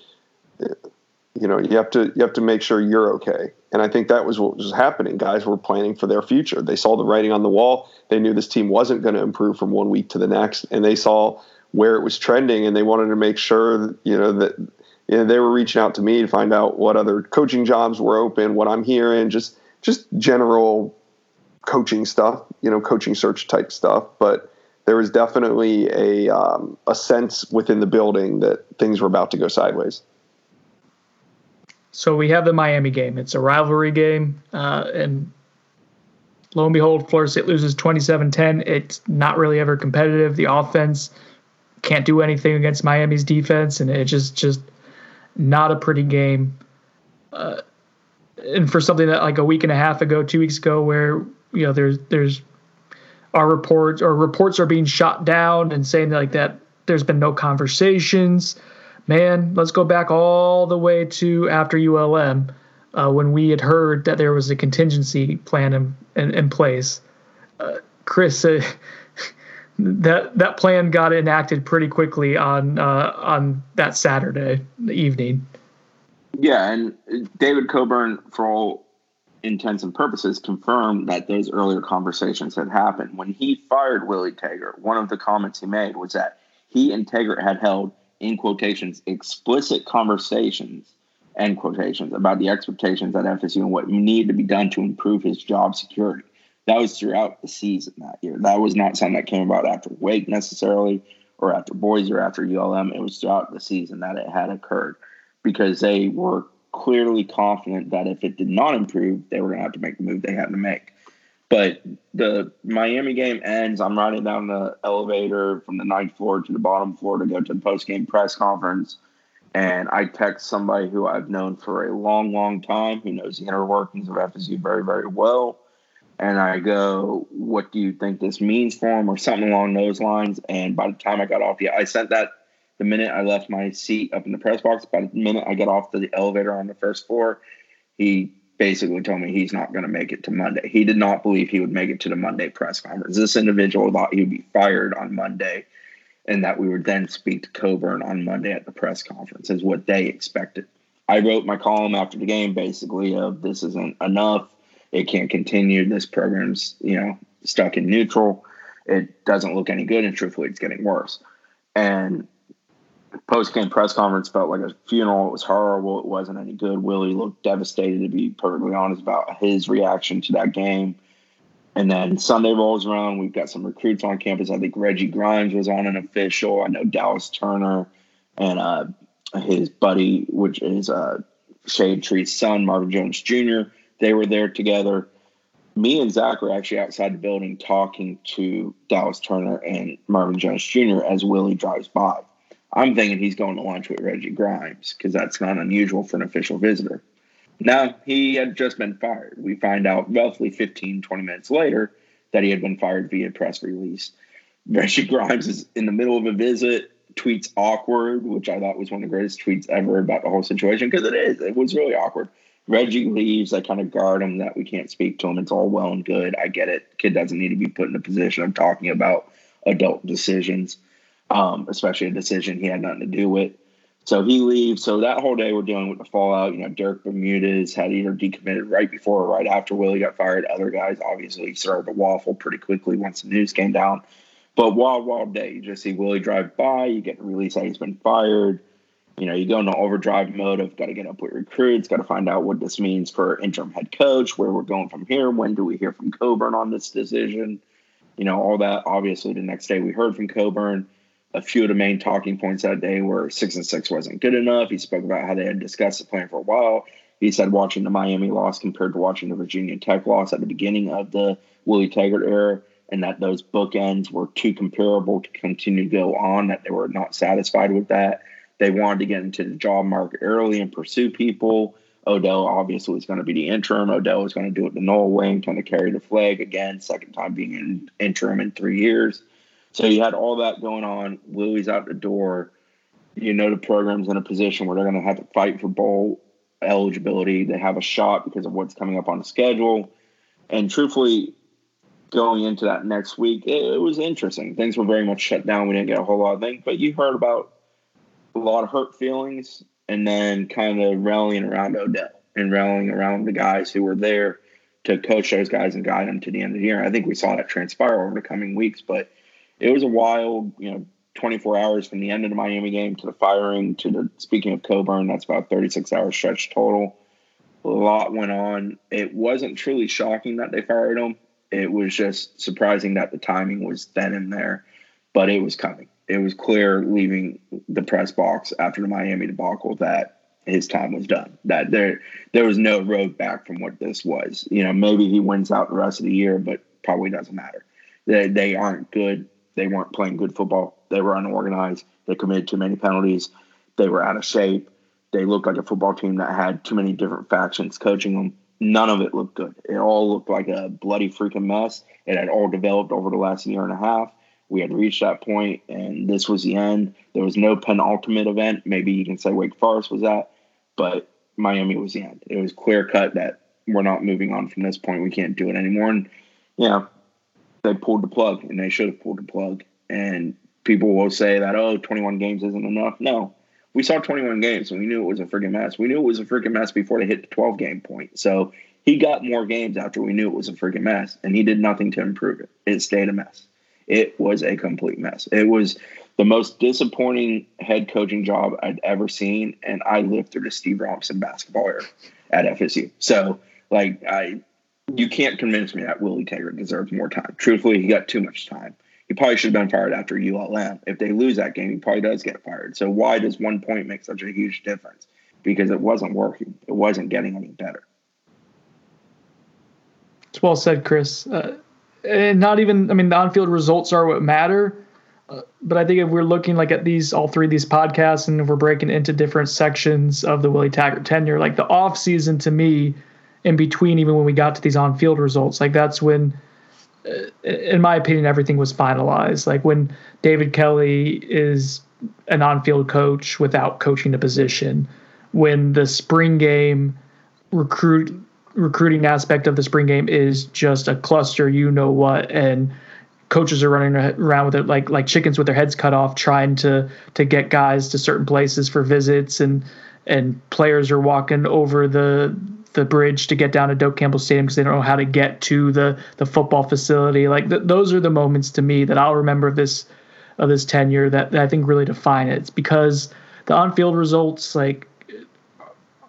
[SPEAKER 3] you know, you have to you have to make sure you're okay. And I think that was what was happening. Guys were planning for their future. They saw the writing on the wall. They knew this team wasn't going to improve from one week to the next, and they saw where it was trending, and they wanted to make sure, you know, that you know, they were reaching out to me to find out what other coaching jobs were open, what I'm hearing, just just general coaching stuff, you know, coaching search type stuff. But there was definitely a um, a sense within the building that things were about to go sideways.
[SPEAKER 1] So we have the Miami game. It's a rivalry game, uh, and lo and behold, Florida State loses 27-10. It's not really ever competitive. The offense can't do anything against Miami's defense, and it's just just not a pretty game. Uh, and for something that like a week and a half ago, two weeks ago, where you know there's there's our reports or reports are being shot down and saying like that there's been no conversations man, let's go back all the way to after ULM uh, when we had heard that there was a contingency plan in, in, in place. Uh, Chris, uh, that that plan got enacted pretty quickly on uh, on that Saturday evening.
[SPEAKER 2] Yeah, and David Coburn, for all intents and purposes, confirmed that those earlier conversations had happened. When he fired Willie Taggart, one of the comments he made was that he and Taggart had held in quotations, explicit conversations, end quotations, about the expectations at FSU and what needed to be done to improve his job security. That was throughout the season that year. That was not something that came about after Wake necessarily, or after Boise, or after ULM. It was throughout the season that it had occurred because they were clearly confident that if it did not improve, they were going to have to make the move they had to make. But the Miami game ends. I'm riding down the elevator from the ninth floor to the bottom floor to go to the post game press conference. And I text somebody who I've known for a long, long time, who knows the inner workings of FSU very, very well. And I go, What do you think this means for him? or something along those lines. And by the time I got off, yeah, I sent that the minute I left my seat up in the press box. By the minute I got off the elevator on the first floor, he basically told me he's not going to make it to Monday. He did not believe he would make it to the Monday press conference. This individual thought he would be fired on Monday and that we would then speak to Coburn on Monday at the press conference, is what they expected. I wrote my column after the game basically of this isn't enough. It can't continue. This program's, you know, stuck in neutral. It doesn't look any good, and truthfully, it's getting worse. And post game press conference felt like a funeral. It was horrible. It wasn't any good. Willie looked devastated, to be perfectly honest, about his reaction to that game. And then Sunday rolls around. We've got some recruits on campus. I think Reggie Grimes was on an official. I know Dallas Turner and uh, his buddy, which is uh, Shade Tree's son, Marvin Jones Jr., they were there together. Me and Zach were actually outside the building talking to Dallas Turner and Marvin Jones Jr. as Willie drives by. I'm thinking he's going to lunch with Reggie Grimes because that's not unusual for an official visitor. Now, he had just been fired. We find out roughly 15, 20 minutes later that he had been fired via press release. Reggie Grimes is in the middle of a visit, tweets awkward, which I thought was one of the greatest tweets ever about the whole situation because it is. It was really awkward. Reggie leaves. I kind of guard him that we can't speak to him. It's all well and good. I get it. Kid doesn't need to be put in a position of talking about adult decisions um, especially a decision he had nothing to do with. So he leaves. So that whole day we're dealing with the fallout. You know, Derek Bermudez had either decommitted right before or right after Willie got fired. Other guys obviously started to waffle pretty quickly once the news came down. But wild, wild day. You just see Willie drive by. You get the release that he's been fired. You know, you go into overdrive mode of got to get up with recruits, got to find out what this means for interim head coach, where we're going from here. When do we hear from Coburn on this decision? You know, all that. Obviously, the next day we heard from Coburn a few of the main talking points that day were six and six wasn't good enough. He spoke about how they had discussed the plan for a while. He said watching the Miami loss compared to watching the Virginia Tech loss at the beginning of the Willie Taggart era, and that those bookends were too comparable to continue to go on, that they were not satisfied with that. They wanted to get into the job market early and pursue people. Odell obviously was going to be the interim. Odell was going to do it the Nole way kind of carry the flag again, second time being an interim in three years. So you had all that going on. Willie's out the door. You know the program's in a position where they're going to have to fight for bowl eligibility. They have a shot because of what's coming up on the schedule. And truthfully, going into that next week, it, it was interesting. Things were very much shut down. We didn't get a whole lot of things, but you heard about a lot of hurt feelings and then kind of rallying around Odell and rallying around the guys who were there to coach those guys and guide them to the end of the year. I think we saw that transpire over the coming weeks, but – it was a wild, you know, 24 hours from the end of the Miami game to the firing to the speaking of Coburn, that's about 36 hours stretch total. A lot went on. It wasn't truly shocking that they fired him. It was just surprising that the timing was then and there. but it was coming. It was clear leaving the press box after the Miami debacle that his time was done. That there there was no road back from what this was. You know, maybe he wins out the rest of the year, but probably doesn't matter. They they aren't good. They weren't playing good football. They were unorganized. They committed too many penalties. They were out of shape. They looked like a football team that had too many different factions coaching them. None of it looked good. It all looked like a bloody freaking mess. It had all developed over the last year and a half. We had reached that point, and this was the end. There was no penultimate event. Maybe you can say Wake Forest was that, but Miami was the end. It was clear cut that we're not moving on from this point. We can't do it anymore. And yeah, they pulled the plug, and they should have pulled the plug. And people will say that oh, 21 games isn't enough. No, we saw 21 games and we knew it was a freaking mess. We knew it was a freaking mess before they hit the 12 game point. So he got more games after we knew it was a freaking mess, and he did nothing to improve it. It stayed a mess. It was a complete mess. It was the most disappointing head coaching job I'd ever seen, and I lived through the Steve Robinson basketball era at FSU. So, like, I you can't convince me that Willie Taggart deserves more time. Truthfully, he got too much time. He probably should have been fired after ULM. If they lose that game, he probably does get fired. So why does one point make such a huge difference? Because it wasn't working. It wasn't getting any better.
[SPEAKER 1] It's well said, Chris. Uh, and not even, I mean, the on-field results are what matter. Uh, but I think if we're looking like at these, all three of these podcasts, and if we're breaking into different sections of the Willie Taggart tenure, like the off season to me, in between, even when we got to these on-field results, like that's when uh, in my opinion, everything was finalized. Like when David Kelly is an on-field coach without coaching a position, when the spring game recruit recruiting aspect of the spring game is just a cluster, you know what, and coaches are running around with it like like chickens with their heads cut off, trying to to get guys to certain places for visits, and and players are walking over the the bridge to get down to Doak Campbell Stadium because they don't know how to get to the the football facility. Like th- those are the moments to me that I'll remember of this of this tenure that, that I think really define it. It's because the on-field results, like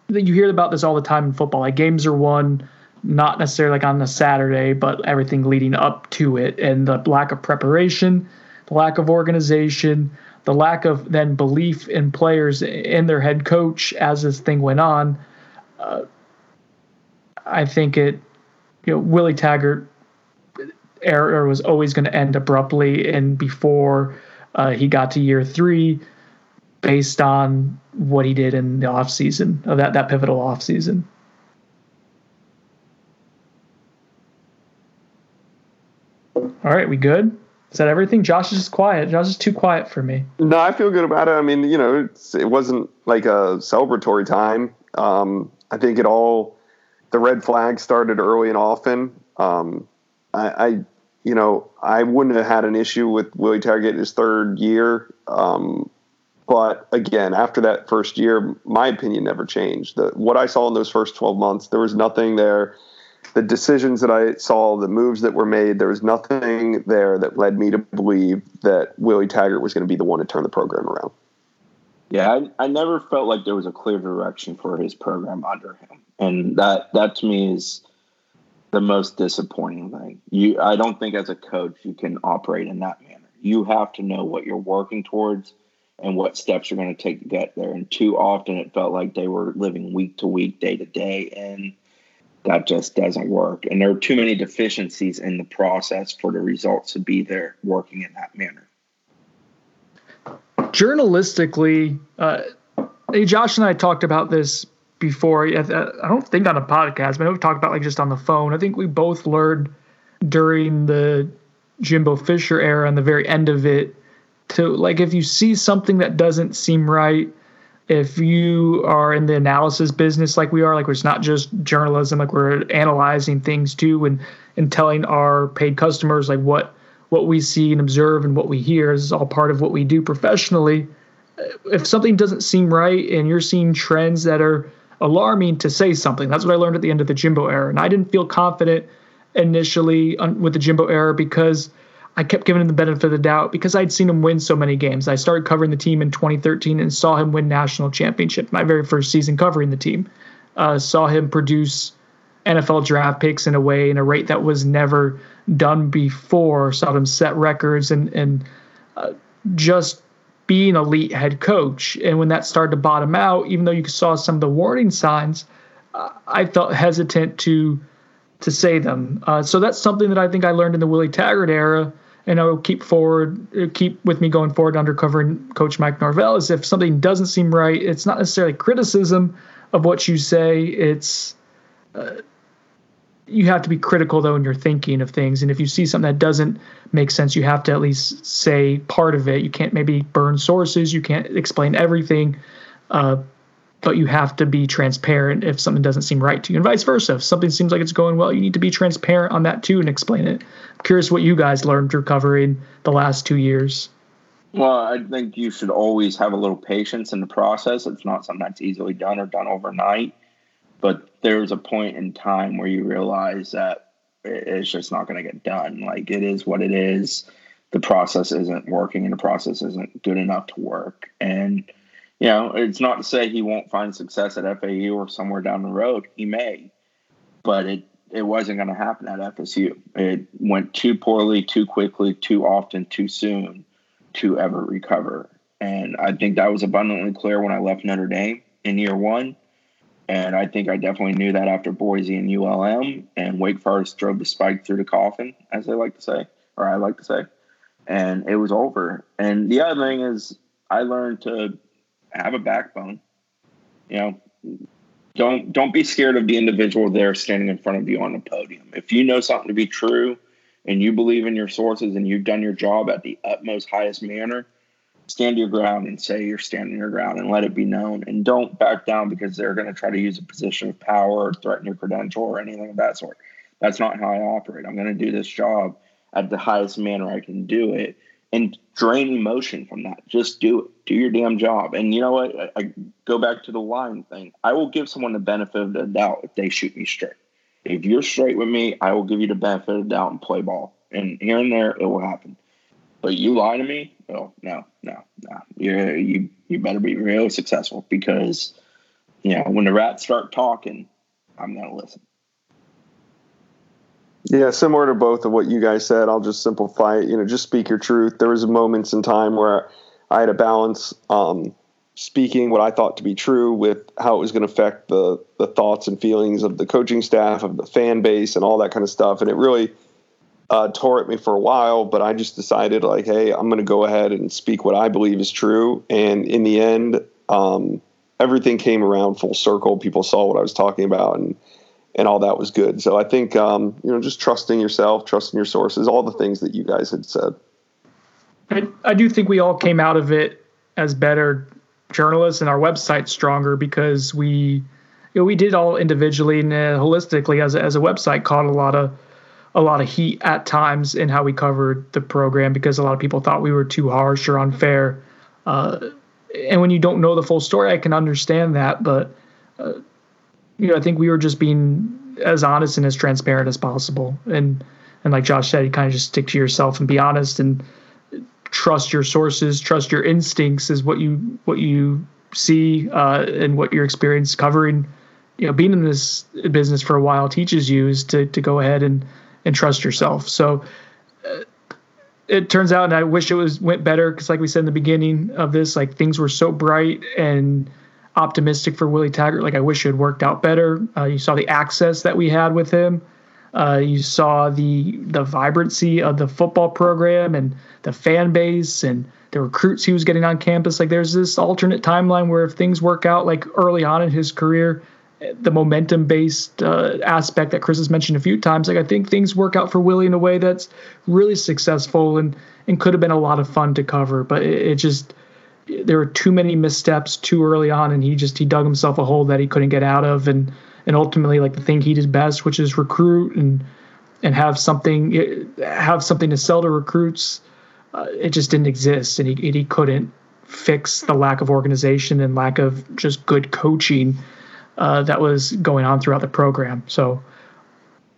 [SPEAKER 1] you hear about this all the time in football. Like games are won not necessarily like on a Saturday, but everything leading up to it, and the lack of preparation, the lack of organization, the lack of then belief in players in their head coach as this thing went on. Uh, I think it, you know, Willie Taggart era was always going to end abruptly, and before uh, he got to year three, based on what he did in the off season of that that pivotal off season. All right, we good? Is that everything? Josh is just quiet. Josh is too quiet for me.
[SPEAKER 3] No, I feel good about it. I mean, you know, it wasn't like a celebratory time. Um, I think it all the red flag started early and often. Um, I, I, you know, I wouldn't have had an issue with Willie Taggart in his third year. Um, but again, after that first year, my opinion never changed. The, what I saw in those first 12 months, there was nothing there. The decisions that I saw, the moves that were made, there was nothing there that led me to believe that Willie Taggart was going to be the one to turn the program around.
[SPEAKER 2] Yeah, I, I never felt like there was a clear direction for his program under him and that that to me is the most disappointing thing. You, I don't think as a coach you can operate in that manner. You have to know what you're working towards and what steps you're going to take to get there. And too often it felt like they were living week to week, day to day, and that just doesn't work. And there are too many deficiencies in the process for the results to be there working in that manner.
[SPEAKER 1] Journalistically, uh, Josh and I talked about this before. I don't think on a podcast, but we've talked about like just on the phone. I think we both learned during the Jimbo Fisher era and the very end of it to like if you see something that doesn't seem right, if you are in the analysis business like we are, like it's not just journalism, like we're analyzing things too and and telling our paid customers like what what we see and observe and what we hear is all part of what we do professionally. If something doesn't seem right and you're seeing trends that are alarming to say something. That's what I learned at the end of the Jimbo era. And I didn't feel confident initially with the Jimbo era because I kept giving him the benefit of the doubt because I'd seen him win so many games. I started covering the team in 2013 and saw him win national championship. My very first season covering the team, uh, saw him produce NFL draft picks in a way in a rate that was never done before. Saw him set records and and uh, just be an elite head coach. And when that started to bottom out, even though you saw some of the warning signs, I felt hesitant to to say them. Uh, so that's something that I think I learned in the Willie Taggart era, and I will keep forward, uh, keep with me going forward undercovering Coach Mike Norvell. Is if something doesn't seem right, it's not necessarily criticism of what you say. It's uh, you have to be critical though in your thinking of things. And if you see something that doesn't make sense you have to at least say part of it. You can't maybe burn sources. You can't explain everything. Uh, but you have to be transparent if something doesn't seem right to you and vice versa. If something seems like it's going well you need to be transparent on that too and explain it. I'm curious what you guys learned through covering the last two years.
[SPEAKER 2] Well i think you should always have a little patience in the process. It's not something that's easily done or done overnight. But there's a point in time where you realize that it's just not going to get done. Like it is what it is. The process isn't working and the process isn't good enough to work. And, you know, it's not to say he won't find success at FAU or somewhere down the road. He may, but it, it wasn't going to happen at FSU. It went too poorly, too quickly, too often, too soon to ever recover. And I think that was abundantly clear when I left Notre Dame in year one. And I think I definitely knew that after Boise and ULM and Wake Forest drove the spike through the coffin, as they like to say, or I like to say. And it was over. And the other thing is, I learned to have a backbone. You know, don't don't be scared of the individual there standing in front of you on the podium. If you know something to be true and you believe in your sources and you've done your job at the utmost highest manner, stand your ground and say you're standing your ground and let it be known. And don't back down because they're going to try to use a position of power or threaten your credential or anything of that sort. That's not how i operate. I'm going to do this job at the highest manner i can do it and drain emotion from that. Just do it. Do your damn job. And you know what? I, I go back to the line thing. I will give someone the benefit of the doubt if they shoot me straight. If you're straight with me i will give you the benefit of the doubt and play ball. And here and there it will happen but you lie to me? Oh no no no. You you you better be real successful because you know when the rats start talking i'm gonna listen.
[SPEAKER 3] Yeah similar to both of what you guys said i'll just simplify it. You know just speak your truth. There was moments in time where i had to balance um, speaking what i thought to be true with how it was going to affect the the thoughts and feelings of the coaching staff of the fan base and all that kind of stuff. And it really uh, tore at me for a while, but I just decided like, hey, I'm going to go ahead and speak what I believe is true. And in the end, um, everything came around full circle. People saw what I was talking about, and and all that was good. So I think um, you know, just trusting yourself, trusting your sources, all the things that you guys had said.
[SPEAKER 1] I, I do think we all came out of it as better journalists and our website stronger because we you know, we did all individually and uh, holistically as a, as a website caught a lot of a lot of heat at times in how we covered the program because a lot of people thought we were too harsh or unfair. Uh, and when you don't know the full story, I can understand that. But uh, you know, I think we were just being as honest and as transparent as possible. And and like Josh said, you kind of just stick to yourself and be honest and trust your sources, trust your instincts is what you what you see uh, and what your experience covering. You know, being in this business for a while teaches you is to to go ahead and and trust yourself. So uh, it turns out, and I wish it was went better because, like we said in the beginning of this, like things were so bright and optimistic for Willie Taggart. Like I wish it had worked out better. Uh, you saw the access that we had with him. Uh, you saw the the vibrancy of the football program and the fan base and the recruits he was getting on campus. Like there's this alternate timeline where if things work out like early on in his career, the momentum based uh, aspect that Chris has mentioned a few times. Like I think things work out for Willie in a way that's really successful and and could have been a lot of fun to cover, but it, it just there were too many missteps too early on, and he just he dug himself a hole that he couldn't get out of, and and ultimately like the thing he did best, which is recruit and and have something have something to sell to recruits. Uh, it just didn't exist, and he he couldn't fix the lack of organization and lack of just good coaching uh, that was going on throughout the program. So,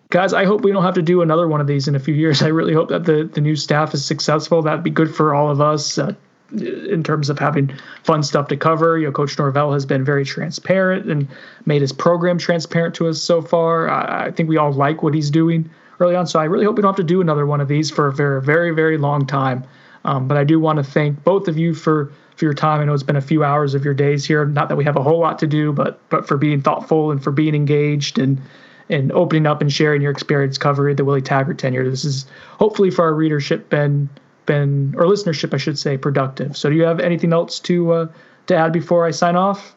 [SPEAKER 1] guys, I hope we don't have to do another one of these in a few years. I really hope that the, the new staff is successful. That'd be good for all of us uh, in terms of having fun stuff to cover. You know, Coach Norvell has been very transparent and made his program transparent to us so far. I, I think we all like what he's doing early on. So I really hope we don't have to do another one of these for a very, very, very long time. Um, but I do want to thank both of you for for your time. I know it's been a few hours of your days here. Not that we have a whole lot to do, but but for being thoughtful and for being engaged and and opening up and sharing your experience covering the Willie Taggart tenure. This is hopefully for our readership been been or listenership, I should say, productive. So do you have anything else to uh, to add before I sign off?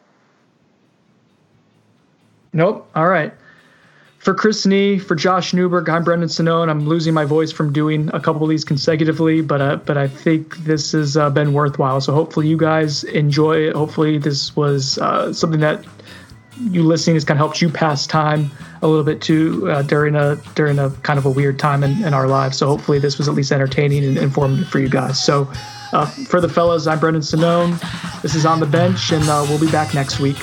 [SPEAKER 1] Nope. All right. For Chris Nee, for Josh Newberg, I'm Brendan Sonnone. I'm losing my voice from doing a couple of these consecutively, but uh, but I think this has uh, been worthwhile. So hopefully you guys enjoy it. Hopefully this was uh, something that you listening has kind of helped you pass time a little bit too uh, during a during a kind of a weird time in, in our lives. So hopefully this was at least entertaining and informative for you guys. So uh, for the fellas, I'm Brendan Sonnone. This is on the bench, and uh, we'll be back next week.